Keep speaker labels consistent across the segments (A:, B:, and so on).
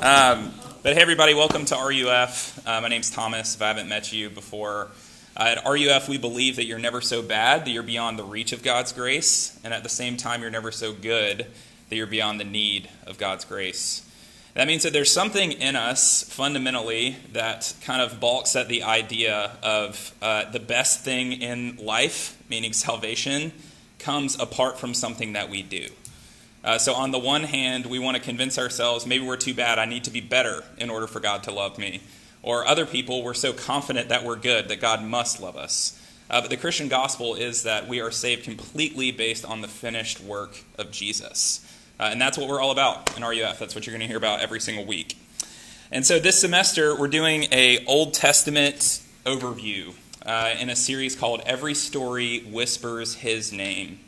A: Um, but hey, everybody, welcome to RUF. Uh, my name's Thomas. If I haven't met you before, uh, at RUF, we believe that you're never so bad that you're beyond the reach of God's grace, and at the same time, you're never so good that you're beyond the need of God's grace. That means that there's something in us fundamentally that kind of balks at the idea of uh, the best thing in life, meaning salvation, comes apart from something that we do. Uh, so, on the one hand, we want to convince ourselves maybe we're too bad, I need to be better in order for God to love me. Or other people, we're so confident that we're good that God must love us. Uh, but the Christian gospel is that we are saved completely based on the finished work of Jesus. Uh, and that's what we're all about in RUF. That's what you're going to hear about every single week. And so this semester, we're doing a Old Testament overview uh, in a series called Every Story Whispers His Name.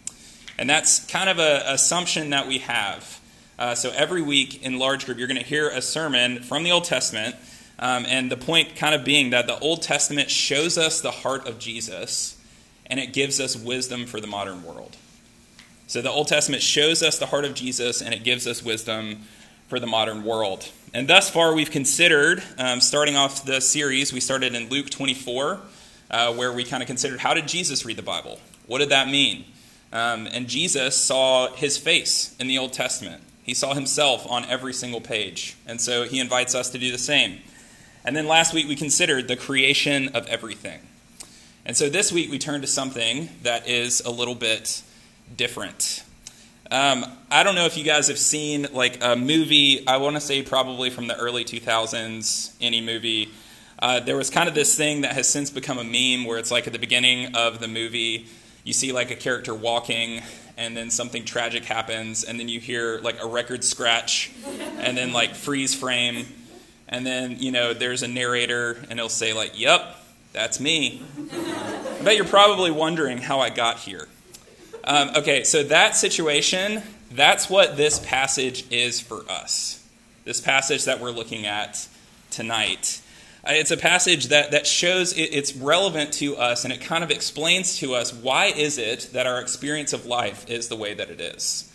A: And that's kind of an assumption that we have. Uh, so every week in large group, you're going to hear a sermon from the Old Testament. Um, and the point kind of being that the Old Testament shows us the heart of Jesus and it gives us wisdom for the modern world. So the Old Testament shows us the heart of Jesus and it gives us wisdom for the modern world. And thus far, we've considered, um, starting off the series, we started in Luke 24, uh, where we kind of considered how did Jesus read the Bible? What did that mean? Um, and Jesus saw his face in the Old Testament. He saw himself on every single page. And so he invites us to do the same. And then last week we considered the creation of everything. And so this week we turn to something that is a little bit different. Um, I don't know if you guys have seen like a movie, I want to say probably from the early 2000s, any movie. Uh, there was kind of this thing that has since become a meme where it's like at the beginning of the movie, you see like a character walking and then something tragic happens and then you hear like a record scratch and then like freeze frame and then you know there's a narrator and he'll say like yep that's me. I bet you're probably wondering how i got here. Um, okay so that situation that's what this passage is for us. This passage that we're looking at tonight Uh, it's a passage that, that shows it, it's relevant to us and it kind of explains to us why is it that our experience of life is the way that it is.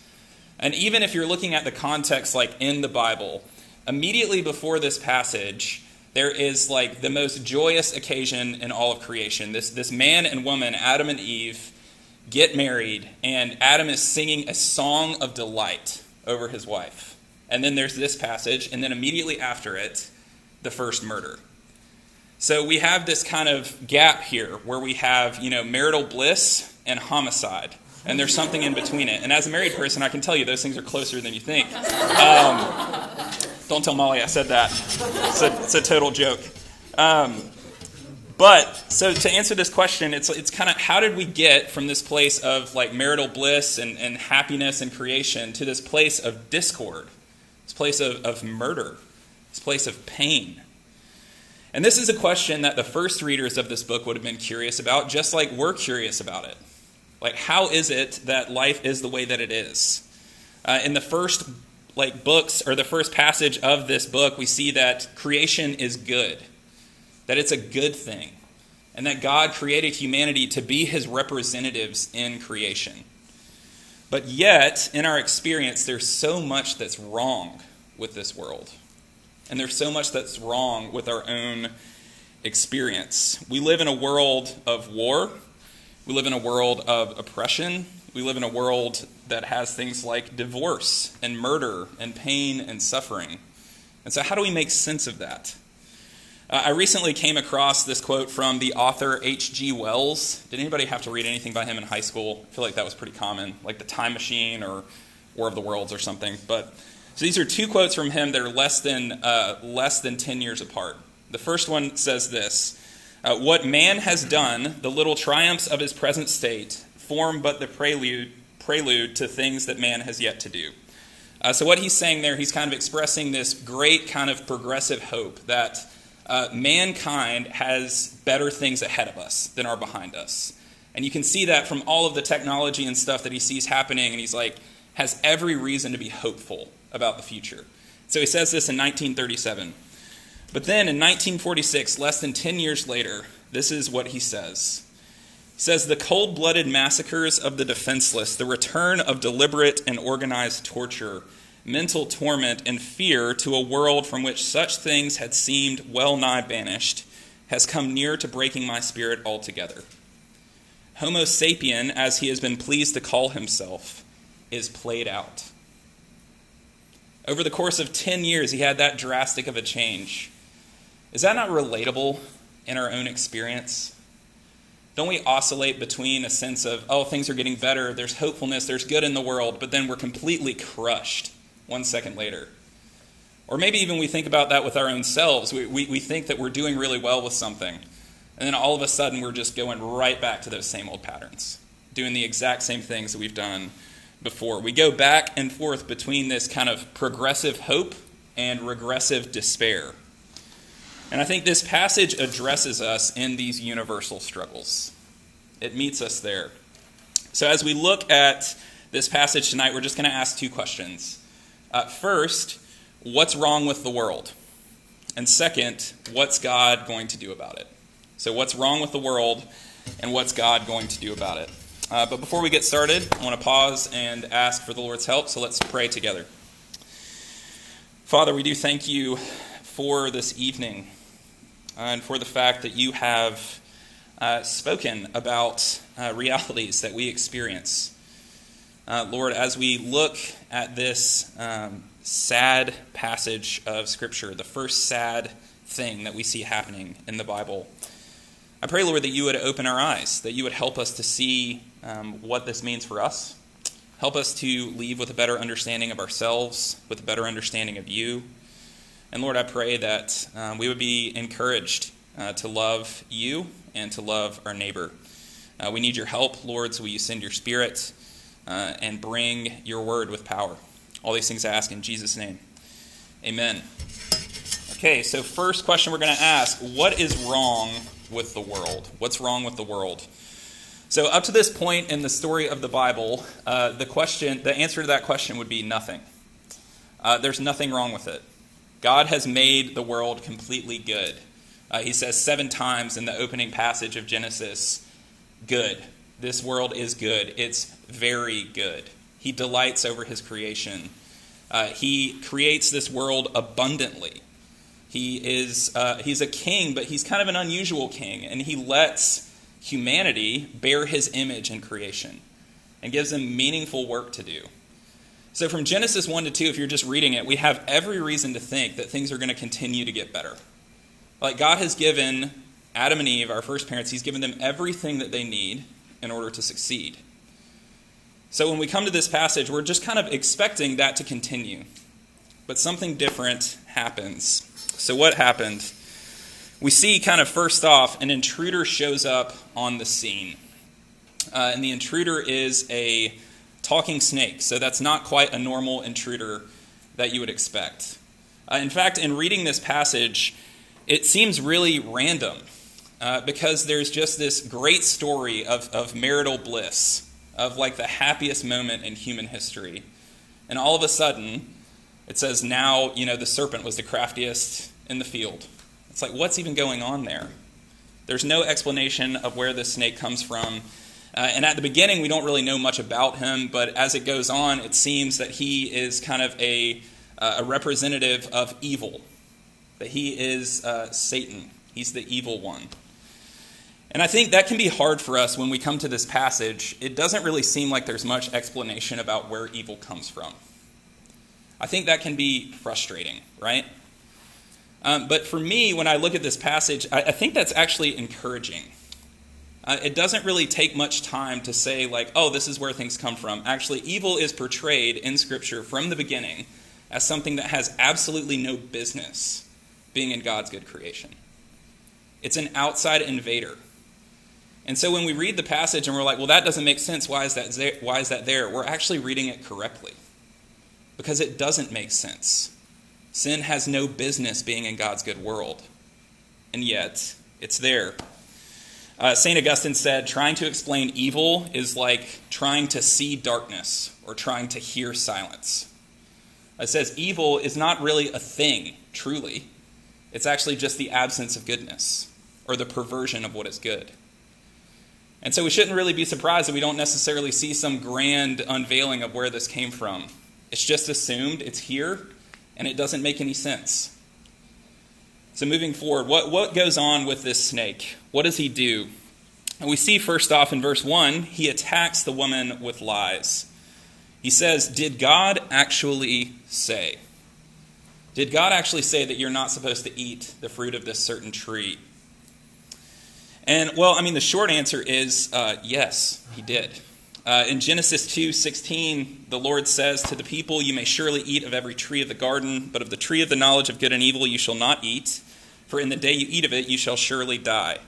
A: And even if you're looking at the context like in the Bible, immediately before this passage, there is like the most joyous occasion in all of creation. This, this man and woman, Adam and Eve, get married, and Adam is singing a song of delight over his wife. And then there's this passage, and then immediately after it, the first murder. So we have this kind of gap here where we have, you know, marital bliss and homicide. And there's something in between it. And as a married person, I can tell you those things are closer than you think. Um, don't tell Molly I said that. It's a, it's a total joke. Um, but so to answer this question, it's it's kind of how did we get from this place of like marital bliss and, and happiness and creation to this place of discord, this place of, of murder, this place of pain? And this is a question that the first readers of this book would have been curious about, just like we're curious about it. Like, how is it that life is the way that it is? Uh, in the first like books or the first passage of this book, we see that creation is good, that it's a good thing, and that God created humanity to be his representatives in creation. But yet, in our experience, there's so much that's wrong with this world. And there's so much that's wrong with our own experience. We live in a world of war. We live in a world of oppression. We live in a world that has things like divorce and murder and pain and suffering. And so, how do we make sense of that? Uh, I recently came across this quote from the author H.G. Wells. Did anybody have to read anything by him in high school? I feel like that was pretty common, like The Time Machine or War of the Worlds or something. But so these are two quotes from him that are less than, uh, less than 10 years apart. The first one says this uh, What man has done, the little triumphs of his present state, form but the prelude, prelude to things that man has yet to do. Uh, so, what he's saying there, he's kind of expressing this great kind of progressive hope that uh, mankind has better things ahead of us than are behind us. And you can see that from all of the technology and stuff that he sees happening, and he's like, has every reason to be hopeful about the future. So he says this in 1937. But then in 1946, less than 10 years later, this is what he says. He says, The cold blooded massacres of the defenseless, the return of deliberate and organized torture, mental torment, and fear to a world from which such things had seemed well nigh banished has come near to breaking my spirit altogether. Homo sapien, as he has been pleased to call himself, is played out. Over the course of 10 years, he had that drastic of a change. Is that not relatable in our own experience? Don't we oscillate between a sense of, oh, things are getting better, there's hopefulness, there's good in the world, but then we're completely crushed one second later? Or maybe even we think about that with our own selves. We, we, we think that we're doing really well with something, and then all of a sudden we're just going right back to those same old patterns, doing the exact same things that we've done before. We go back and forth between this kind of progressive hope and regressive despair. And I think this passage addresses us in these universal struggles. It meets us there. So, as we look at this passage tonight, we're just going to ask two questions. Uh, first, what's wrong with the world? And second, what's God going to do about it? So, what's wrong with the world, and what's God going to do about it? Uh, but before we get started, I want to pause and ask for the Lord's help, so let's pray together. Father, we do thank you for this evening and for the fact that you have uh, spoken about uh, realities that we experience. Uh, Lord, as we look at this um, sad passage of Scripture, the first sad thing that we see happening in the Bible, I pray, Lord, that you would open our eyes, that you would help us to see um, what this means for us. Help us to leave with a better understanding of ourselves, with a better understanding of you. And Lord, I pray that um, we would be encouraged uh, to love you and to love our neighbor. Uh, we need your help, Lord, so will you send your spirit uh, and bring your word with power. All these things I ask in Jesus' name. Amen. Okay, so first question we're going to ask what is wrong with the world? What's wrong with the world? So, up to this point in the story of the Bible, uh, the question, the answer to that question would be nothing. Uh, there's nothing wrong with it. God has made the world completely good. Uh, he says seven times in the opening passage of Genesis, good. This world is good. It's very good. He delights over his creation. Uh, he creates this world abundantly. He is uh, he's a king, but he's kind of an unusual king, and he lets humanity bear his image in creation and gives them meaningful work to do. So, from Genesis 1 to 2, if you're just reading it, we have every reason to think that things are going to continue to get better. Like, God has given Adam and Eve, our first parents, He's given them everything that they need in order to succeed. So, when we come to this passage, we're just kind of expecting that to continue. But something different happens. So, what happened? We see kind of first off an intruder shows up on the scene. Uh, and the intruder is a talking snake, so that's not quite a normal intruder that you would expect. Uh, in fact, in reading this passage, it seems really random uh, because there's just this great story of, of marital bliss, of like the happiest moment in human history. And all of a sudden, it says, now, you know, the serpent was the craftiest in the field. It's like, what's even going on there? There's no explanation of where this snake comes from. Uh, and at the beginning, we don't really know much about him, but as it goes on, it seems that he is kind of a, uh, a representative of evil, that he is uh, Satan. He's the evil one. And I think that can be hard for us when we come to this passage. It doesn't really seem like there's much explanation about where evil comes from. I think that can be frustrating, right? Um, but for me, when I look at this passage, I, I think that's actually encouraging. Uh, it doesn't really take much time to say, like, oh, this is where things come from. Actually, evil is portrayed in Scripture from the beginning as something that has absolutely no business being in God's good creation. It's an outside invader. And so when we read the passage and we're like, well, that doesn't make sense, why is that? Why is that there? We're actually reading it correctly because it doesn't make sense. Sin has no business being in God's good world, and yet it's there. Uh, St. Augustine said, trying to explain evil is like trying to see darkness or trying to hear silence. It says evil is not really a thing, truly. It's actually just the absence of goodness or the perversion of what is good. And so we shouldn't really be surprised that we don't necessarily see some grand unveiling of where this came from It's just assumed, it's here, and it doesn't make any sense. So, moving forward, what, what goes on with this snake? What does he do? And we see first off in verse 1, he attacks the woman with lies. He says, Did God actually say? Did God actually say that you're not supposed to eat the fruit of this certain tree? And well, I mean, the short answer is uh, yes, he did. Uh, in Genesis 2:16, the Lord says to the people, You may surely eat of every tree of the garden, but of the tree of the knowledge of good and evil you shall not eat, for in the day you eat of it you shall surely die.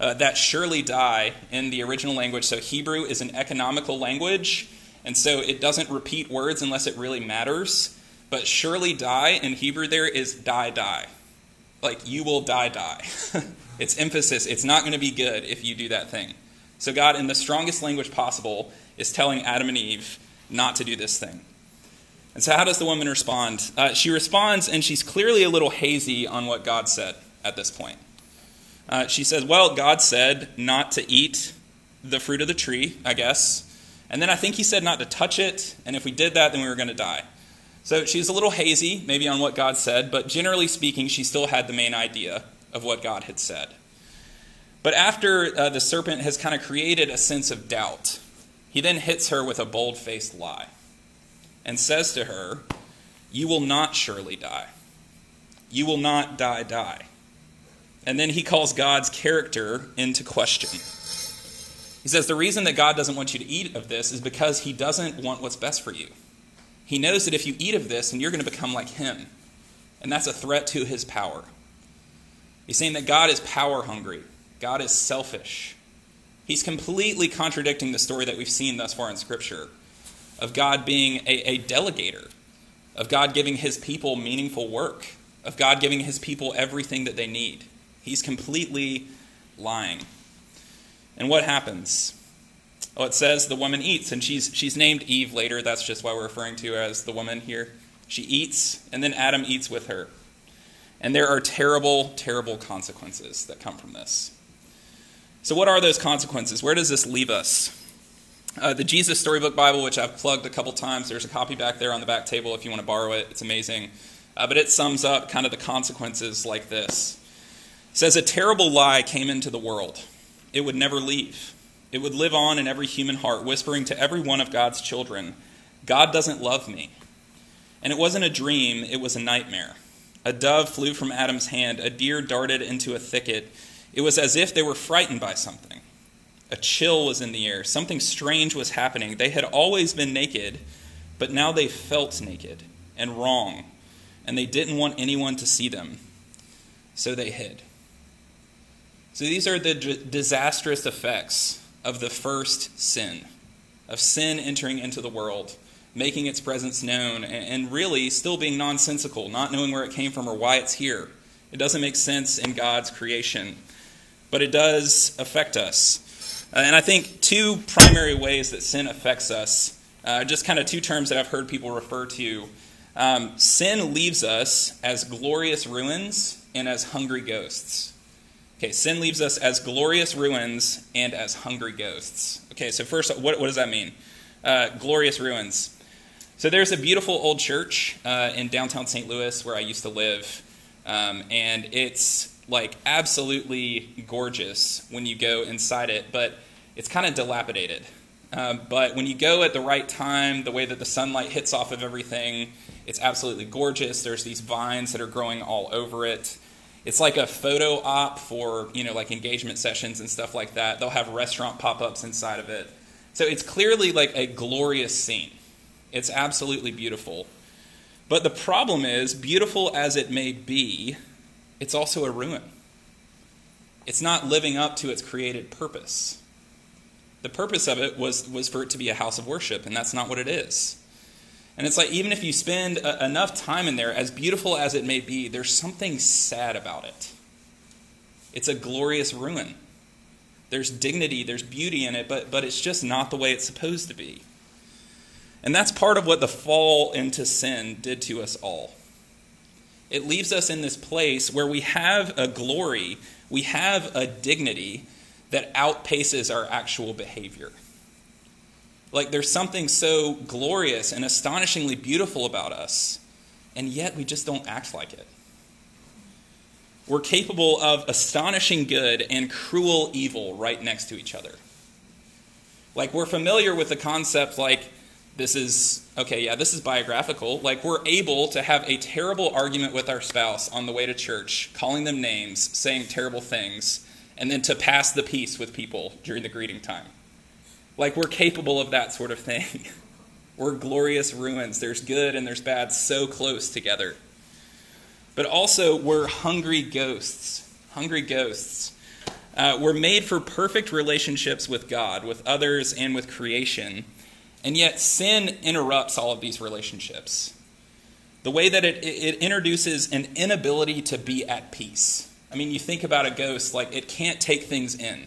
A: Uh, that surely die in the original language, so Hebrew is an economical language, and so it doesn't repeat words unless it really matters. But surely die in Hebrew there is die, die. Like you will die, die. it's emphasis. It's not going to be good if you do that thing. So, God, in the strongest language possible, is telling Adam and Eve not to do this thing. And so, how does the woman respond? Uh, she responds, and she's clearly a little hazy on what God said at this point. Uh, she says, Well, God said not to eat the fruit of the tree, I guess. And then I think he said not to touch it, and if we did that, then we were going to die. So she's a little hazy, maybe on what God said, but generally speaking, she still had the main idea of what God had said. But after uh, the serpent has kind of created a sense of doubt, he then hits her with a bold faced lie and says to her, You will not surely die. You will not die, die. And then he calls God's character into question. He says, The reason that God doesn't want you to eat of this is because he doesn't want what's best for you. He knows that if you eat of this, and you're going to become like him. And that's a threat to his power. He's saying that God is power hungry. God is selfish. He's completely contradicting the story that we've seen thus far in Scripture of God being a, a delegator, of God giving his people meaningful work, of God giving his people everything that they need. He's completely lying. And what happens? Oh, it says the woman eats, and she's, she's named Eve later. That's just why we're referring to as the woman here. She eats, and then Adam eats with her. And there are terrible, terrible consequences that come from this. So, what are those consequences? Where does this leave us? Uh, the Jesus Storybook Bible, which I've plugged a couple times, there's a copy back there on the back table if you want to borrow it. It's amazing. Uh, but it sums up kind of the consequences like this it says, A terrible lie came into the world. It would never leave. It would live on in every human heart, whispering to every one of God's children, God doesn't love me. And it wasn't a dream, it was a nightmare. A dove flew from Adam's hand, a deer darted into a thicket it was as if they were frightened by something. A chill was in the air. Something strange was happening. They had always been naked, but now they felt naked and wrong, and they didn't want anyone to see them. So they hid. So these are the d- disastrous effects of the first sin, of sin entering into the world, making its presence known, and, and really still being nonsensical, not knowing where it came from or why it's here. It doesn't make sense in God's creation but it does affect us. Uh, and I think two primary ways that sin affects us, uh, just kind of two terms that I've heard people refer to. Um, sin leaves us as glorious ruins and as hungry ghosts. Okay, sin leaves us as glorious ruins and as hungry ghosts. Okay, so first, what, what does that mean? Uh, glorious ruins. So there's a beautiful old church uh, in downtown St. Louis where I used to live, um, and it's like absolutely gorgeous when you go inside it, but it's kind of dilapidated. Um, but when you go at the right time, the way that the sunlight hits off of everything, it's absolutely gorgeous. There's these vines that are growing all over it. It's like a photo op for you know like engagement sessions and stuff like that. They'll have restaurant pop-ups inside of it. So it's clearly like a glorious scene. It's absolutely beautiful. But the problem is, beautiful as it may be, it's also a ruin. It's not living up to its created purpose. The purpose of it was, was for it to be a house of worship, and that's not what it is. And it's like, even if you spend a, enough time in there, as beautiful as it may be, there's something sad about it. It's a glorious ruin. There's dignity, there's beauty in it, but, but it's just not the way it's supposed to be. And that's part of what the fall into sin did to us all it leaves us in this place where we have a glory, we have a dignity that outpaces our actual behavior. Like there's something so glorious and astonishingly beautiful about us, and yet we just don't act like it. We're capable of astonishing good and cruel evil right next to each other. Like we're familiar with the concept like this is okay, yeah, this is biographical. Like we're able to have a terrible argument with our spouse on the way to church, calling them names, saying terrible things, and then to pass the peace with people during the greeting time. Like we're capable of that sort of thing. we're glorious ruins. There's good and there's bad so close together. But also, we're hungry ghosts. Hungry ghosts. Uh, we're made for perfect relationships with God, with others, and with creation. And yet, sin interrupts all of these relationships. The way that it, it introduces an inability to be at peace. I mean, you think about a ghost, like it can't take things in.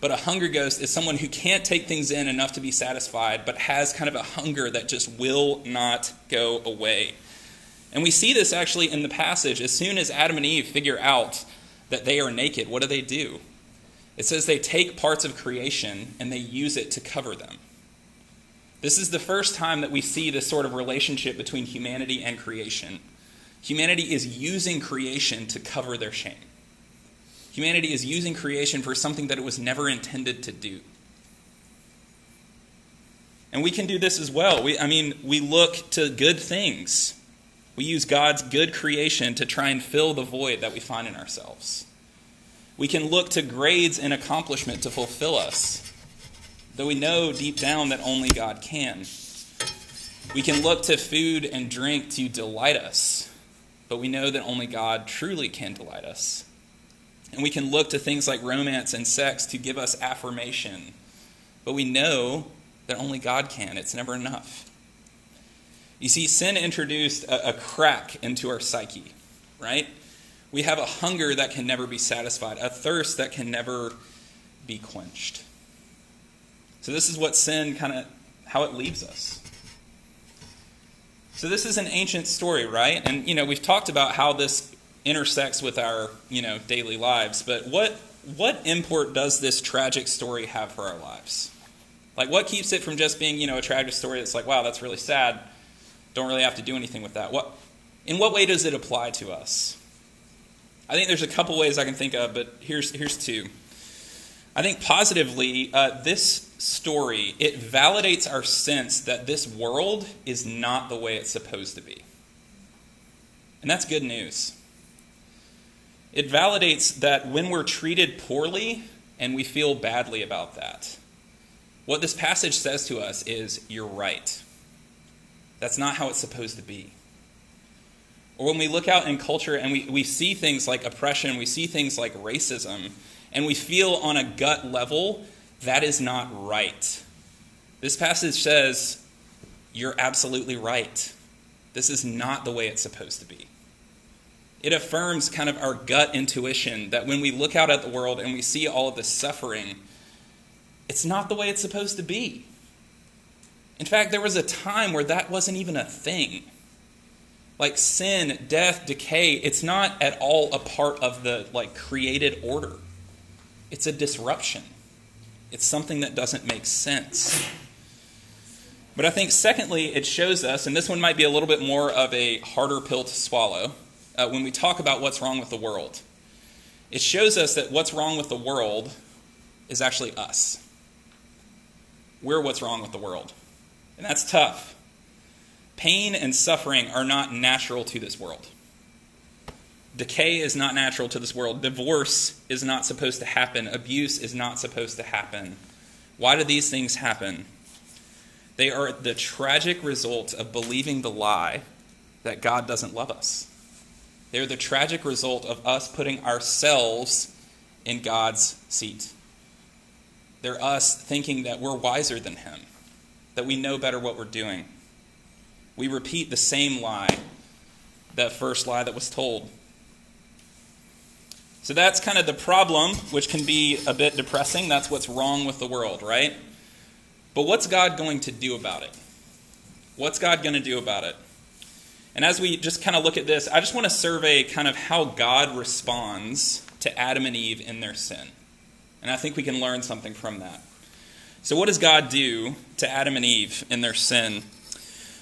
A: But a hunger ghost is someone who can't take things in enough to be satisfied, but has kind of a hunger that just will not go away. And we see this actually in the passage. As soon as Adam and Eve figure out that they are naked, what do they do? It says they take parts of creation and they use it to cover them. This is the first time that we see this sort of relationship between humanity and creation. Humanity is using creation to cover their shame. Humanity is using creation for something that it was never intended to do. And we can do this as well. We, I mean, we look to good things. We use God's good creation to try and fill the void that we find in ourselves. We can look to grades and accomplishment to fulfill us, though we know deep down that only God can. We can look to food and drink to delight us, but we know that only God truly can delight us. And we can look to things like romance and sex to give us affirmation. But we know that only God can. It's never enough. You see, sin introduced a, a, crack into our psyche, right? We have a hunger that can never be satisfied, a thirst that can never be quenched. So, this is what sin kind of, how it leaves us. So, this is an ancient story, right? And, you know, we've talked about how this intersects with our you know daily lives. But what what import does this tragic story have for our lives? Like, what keeps it from just being you know a tragic story that's like, wow, that's really sad. Don't really have to do anything with that. What in what way does it apply to us? I think there's a couple ways I can think of, but here's here's two. I think positively, uh, this story it validates our sense that this world is not the way it's supposed to be, and that's good news. It validates that when we're treated poorly and we feel badly about that, what this passage says to us is, you're right. That's not how it's supposed to be. Or when we look out in culture and we, we see things like oppression, we see things like racism, and we feel on a gut level that is not right. This passage says, You're absolutely right. This is not the way it's supposed to be. It affirms kind of our gut intuition that when we look out at the world and we see all of this suffering, it's not the way it's supposed to be. In fact, there was a time where that wasn't even a thing. Like sin, death, decay, it's not at all a part of the like created order. It's a disruption. It's something that doesn't make sense. But I think secondly, it shows us, and this one might be a little bit more of a harder pill to swallow, uh, when we talk about what's wrong with the world. It shows us that what's wrong with the world is actually us. We're what's wrong with the world. And that's tough. Pain and suffering are not natural to this world. Decay is not natural to this world. Divorce is not supposed to happen. Abuse is not supposed to happen. Why do these things happen? They are the tragic result of believing the lie that God doesn't love us. They're the tragic result of us putting ourselves in God's seat. They're us thinking that we're wiser than Him, that we know better what we're doing. We repeat the same lie, that first lie that was told. So that's kind of the problem, which can be a bit depressing. That's what's wrong with the world, right? But what's God going to do about it? What's God going to do about it? And as we just kind of look at this, I just want to survey kind of how God responds to Adam and Eve in their sin. And I think we can learn something from that. So, what does God do to Adam and Eve in their sin?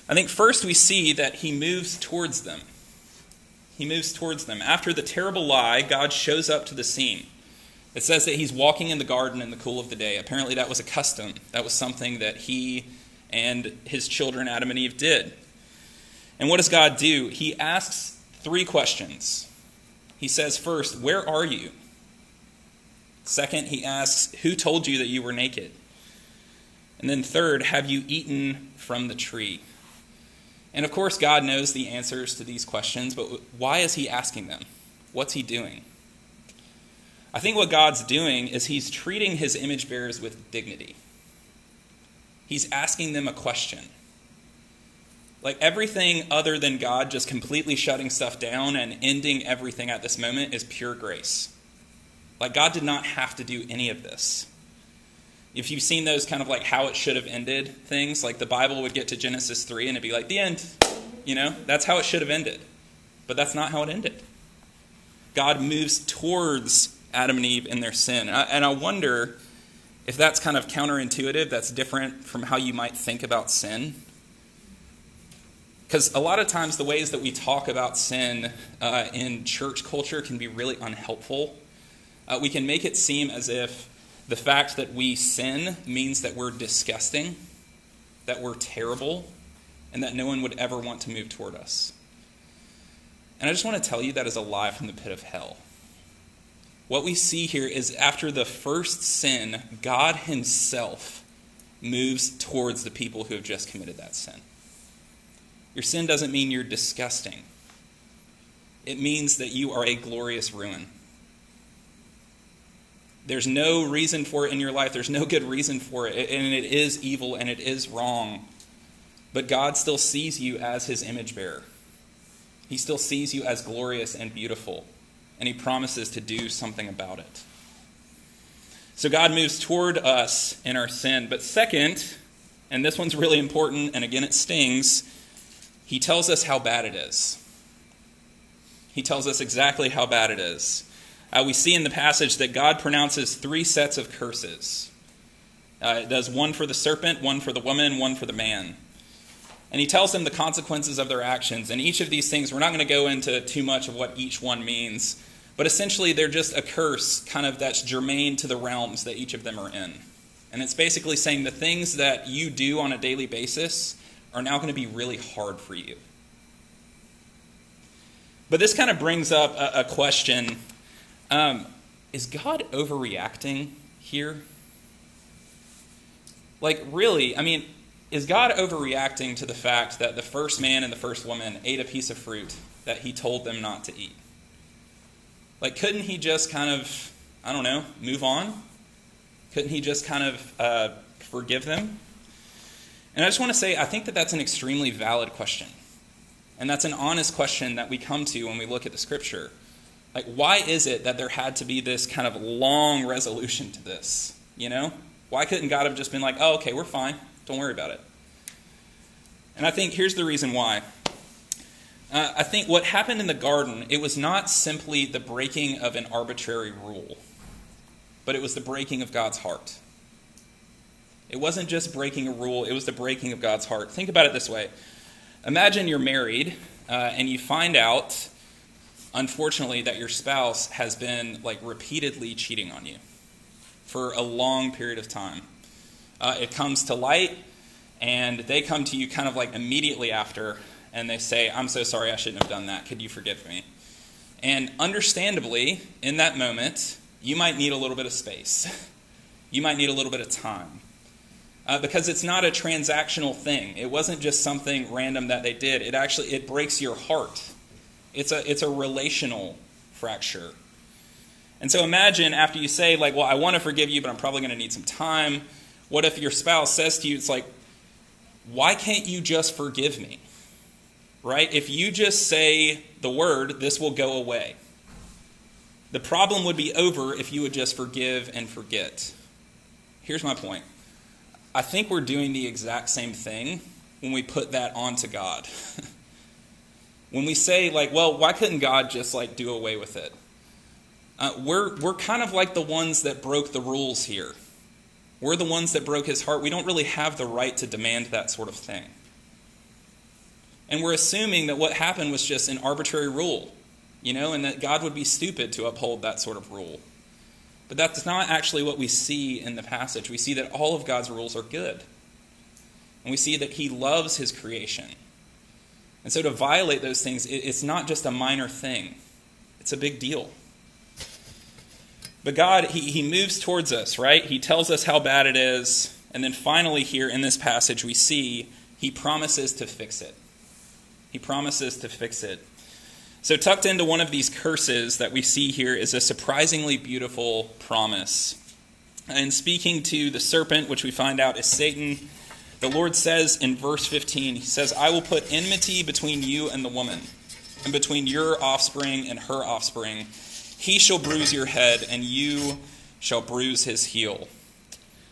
A: I think first we see that he moves towards them. He moves towards them. After the terrible lie, God shows up to the scene. It says that he's walking in the garden in the cool of the day. Apparently, that was a custom. That was something that he and his children, Adam and Eve, did. And what does God do? He asks three questions. He says, first, Where are you? Second, he asks, Who told you that you were naked? And then third, Have you eaten from the tree? And of course, God knows the answers to these questions, but why is he asking them? What's he doing? I think what God's doing is he's treating his image bearers with dignity. He's asking them a question. Like everything other than God just completely shutting stuff down and ending everything at this moment is pure grace. Like God did not have to do any of this. If you've seen those kind of like how it should have ended things, like the Bible would get to Genesis 3 and it'd be like, the end. You know, that's how it should have ended. But that's not how it ended. God moves towards Adam and Eve in their sin. And I wonder if that's kind of counterintuitive, that's different from how you might think about sin. Because a lot of times the ways that we talk about sin uh, in church culture can be really unhelpful. Uh, we can make it seem as if the fact that we sin means that we're disgusting, that we're terrible, and that no one would ever want to move toward us. And I just want to tell you that is a lie from the pit of hell. What we see here is after the first sin, God Himself moves towards the people who have just committed that sin. Your sin doesn't mean you're disgusting, it means that you are a glorious ruin. There's no reason for it in your life. There's no good reason for it. And it is evil and it is wrong. But God still sees you as his image bearer. He still sees you as glorious and beautiful. And he promises to do something about it. So God moves toward us in our sin. But second, and this one's really important, and again it stings, he tells us how bad it is. He tells us exactly how bad it is. Uh, we see in the passage that God pronounces three sets of curses. Uh, it does one for the serpent, one for the woman, one for the man. And he tells them the consequences of their actions. And each of these things, we're not going to go into too much of what each one means, but essentially they're just a curse, kind of that's germane to the realms that each of them are in. And it's basically saying the things that you do on a daily basis are now going to be really hard for you. But this kind of brings up a, a question um, Is God overreacting here? Like, really, I mean, is God overreacting to the fact that the first man and the first woman ate a piece of fruit that he told them not to eat? Like, couldn't he just kind of, I don't know, move on? Couldn't he just kind of uh, forgive them? And I just want to say, I think that that's an extremely valid question. And that's an honest question that we come to when we look at the scripture. Like, why is it that there had to be this kind of long resolution to this? You know? Why couldn't God have just been like, oh, okay, we're fine. Don't worry about it? And I think here's the reason why. Uh, I think what happened in the garden, it was not simply the breaking of an arbitrary rule, but it was the breaking of God's heart. It wasn't just breaking a rule, it was the breaking of God's heart. Think about it this way Imagine you're married uh, and you find out, unfortunately, that your spouse has been like repeatedly cheating on you for a long period of time. Uh, it comes to light, and they come to you kind of like immediately after, and they say, I'm so sorry, I shouldn't have done that. Could you forgive me? And understandably, in that moment, you might need a little bit of space. You might need a little bit of time uh, because it's not a transactional thing. It wasn't just something random that they did. It actually it breaks your heart. It's a it's a relational fracture. And so imagine after you say like, "Well, I want to forgive you, but I'm probably going to need some time." What if your spouse says to you, "It's like, why can't you just forgive me?" Right? If you just say the word, this will go away. The problem would be over if you would just forgive and forget. Here's my point. I think we're doing the exact same thing when we put that onto God. when we say, like, well, why couldn't God just, like, do away with it? Uh, we're, we're kind of like the ones that broke the rules here. We're the ones that broke his heart. We don't really have the right to demand that sort of thing. And we're assuming that what happened was just an arbitrary rule, you know, and that God would be stupid to uphold that sort of rule. But that's not actually what we see in the passage. We see that all of God's rules are good. And we see that he loves his creation. And so to violate those things, it's not just a minor thing, it's a big deal. But God, he, he moves towards us, right? He tells us how bad it is. And then finally, here in this passage, we see he promises to fix it. He promises to fix it. So, tucked into one of these curses that we see here is a surprisingly beautiful promise. And speaking to the serpent, which we find out is Satan, the Lord says in verse 15, He says, I will put enmity between you and the woman, and between your offspring and her offspring. He shall bruise your head, and you shall bruise his heel.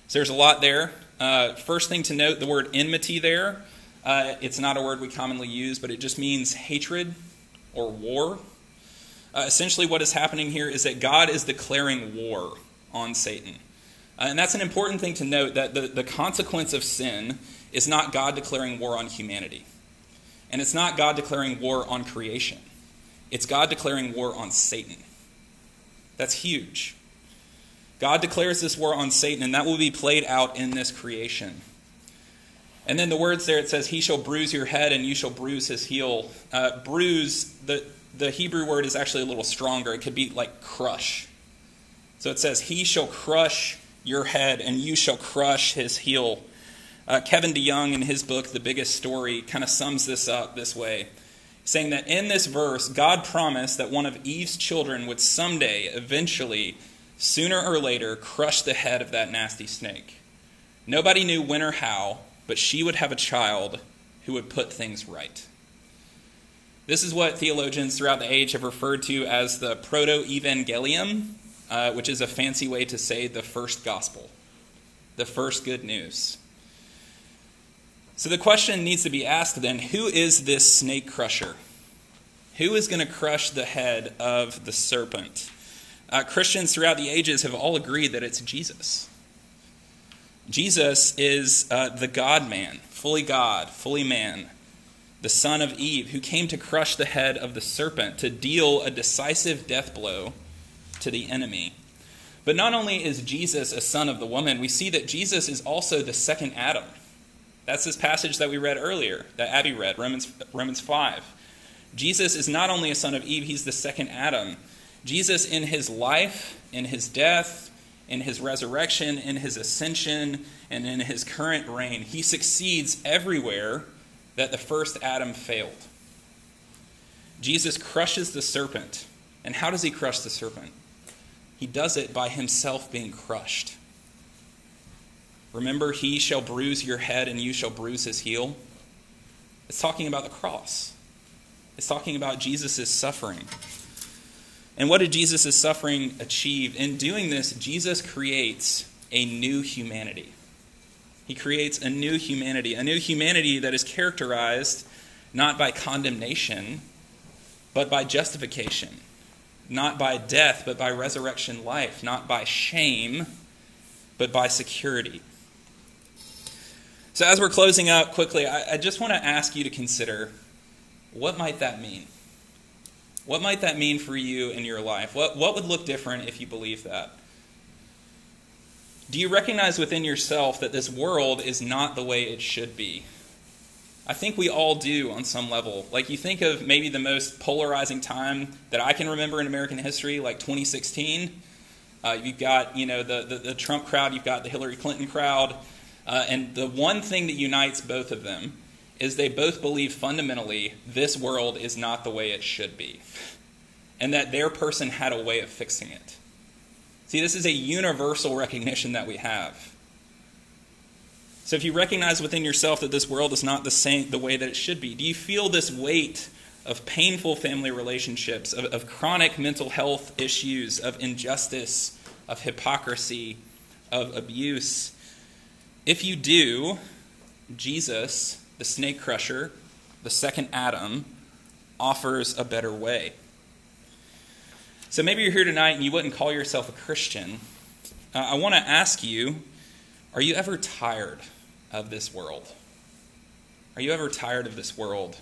A: So there's a lot there. Uh, first thing to note the word enmity there. Uh, it's not a word we commonly use, but it just means hatred or war. Uh, essentially, what is happening here is that God is declaring war on Satan. Uh, and that's an important thing to note that the, the consequence of sin is not God declaring war on humanity. And it's not God declaring war on creation. It's God declaring war on Satan. That's huge. God declares this war on Satan, and that will be played out in this creation. And then the words there, it says, He shall bruise your head and you shall bruise his heel. Uh, bruise, the, the Hebrew word is actually a little stronger. It could be like crush. So it says, He shall crush your head and you shall crush his heel. Uh, Kevin DeYoung, in his book, The Biggest Story, kind of sums this up this way saying that in this verse, God promised that one of Eve's children would someday, eventually, sooner or later, crush the head of that nasty snake. Nobody knew when or how, but she would have a child who would put things right. This is what theologians throughout the age have referred to as the proto evangelium, uh, which is a fancy way to say the first gospel, the first good news. So the question needs to be asked then who is this snake crusher? Who is going to crush the head of the serpent? Uh, Christians throughout the ages have all agreed that it's Jesus. Jesus is uh, the God man, fully God, fully man, the son of Eve, who came to crush the head of the serpent, to deal a decisive death blow to the enemy. But not only is Jesus a son of the woman, we see that Jesus is also the second Adam. That's this passage that we read earlier, that Abby read, Romans, Romans 5. Jesus is not only a son of Eve, he's the second Adam. Jesus, in his life, in his death, in his resurrection, in his ascension, and in his current reign, he succeeds everywhere that the first Adam failed. Jesus crushes the serpent. And how does he crush the serpent? He does it by himself being crushed. Remember, he shall bruise your head and you shall bruise his heel. It's talking about the cross, it's talking about Jesus' suffering. And what did Jesus' suffering achieve? In doing this, Jesus creates a new humanity. He creates a new humanity, a new humanity that is characterized not by condemnation, but by justification, not by death, but by resurrection life, not by shame, but by security. So, as we're closing up quickly, I, I just want to ask you to consider what might that mean? What might that mean for you in your life? What, what would look different if you believe that? Do you recognize within yourself that this world is not the way it should be? I think we all do on some level. Like, you think of maybe the most polarizing time that I can remember in American history, like 2016. Uh, you've got, you know, the, the, the Trump crowd, you've got the Hillary Clinton crowd. Uh, and the one thing that unites both of them is they both believe fundamentally this world is not the way it should be, and that their person had a way of fixing it. See, this is a universal recognition that we have. So if you recognize within yourself that this world is not the same the way that it should be, do you feel this weight of painful family relationships, of, of chronic mental health issues, of injustice, of hypocrisy, of abuse? If you do, Jesus, the snake crusher, the second Adam, offers a better way. So maybe you're here tonight and you wouldn't call yourself a Christian. Uh, I want to ask you Are you ever tired of this world? Are you ever tired of this world?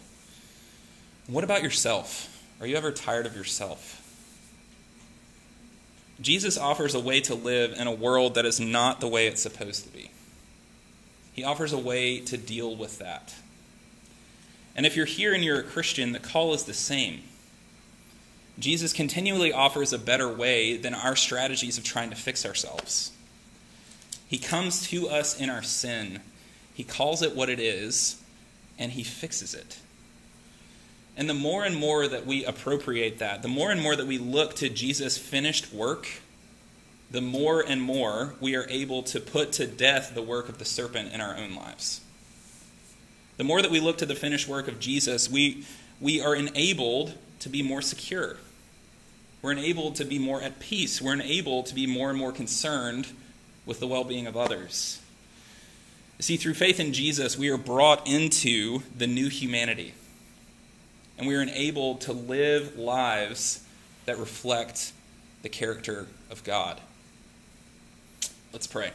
A: What about yourself? Are you ever tired of yourself? Jesus offers a way to live in a world that is not the way it's supposed to be. He offers a way to deal with that. And if you're here and you're a Christian, the call is the same. Jesus continually offers a better way than our strategies of trying to fix ourselves. He comes to us in our sin, He calls it what it is, and He fixes it. And the more and more that we appropriate that, the more and more that we look to Jesus' finished work, the more and more we are able to put to death the work of the serpent in our own lives. The more that we look to the finished work of Jesus, we, we are enabled to be more secure. We're enabled to be more at peace. We're enabled to be more and more concerned with the well being of others. See, through faith in Jesus, we are brought into the new humanity and we are enabled to live lives that reflect the character of God. Let's pray.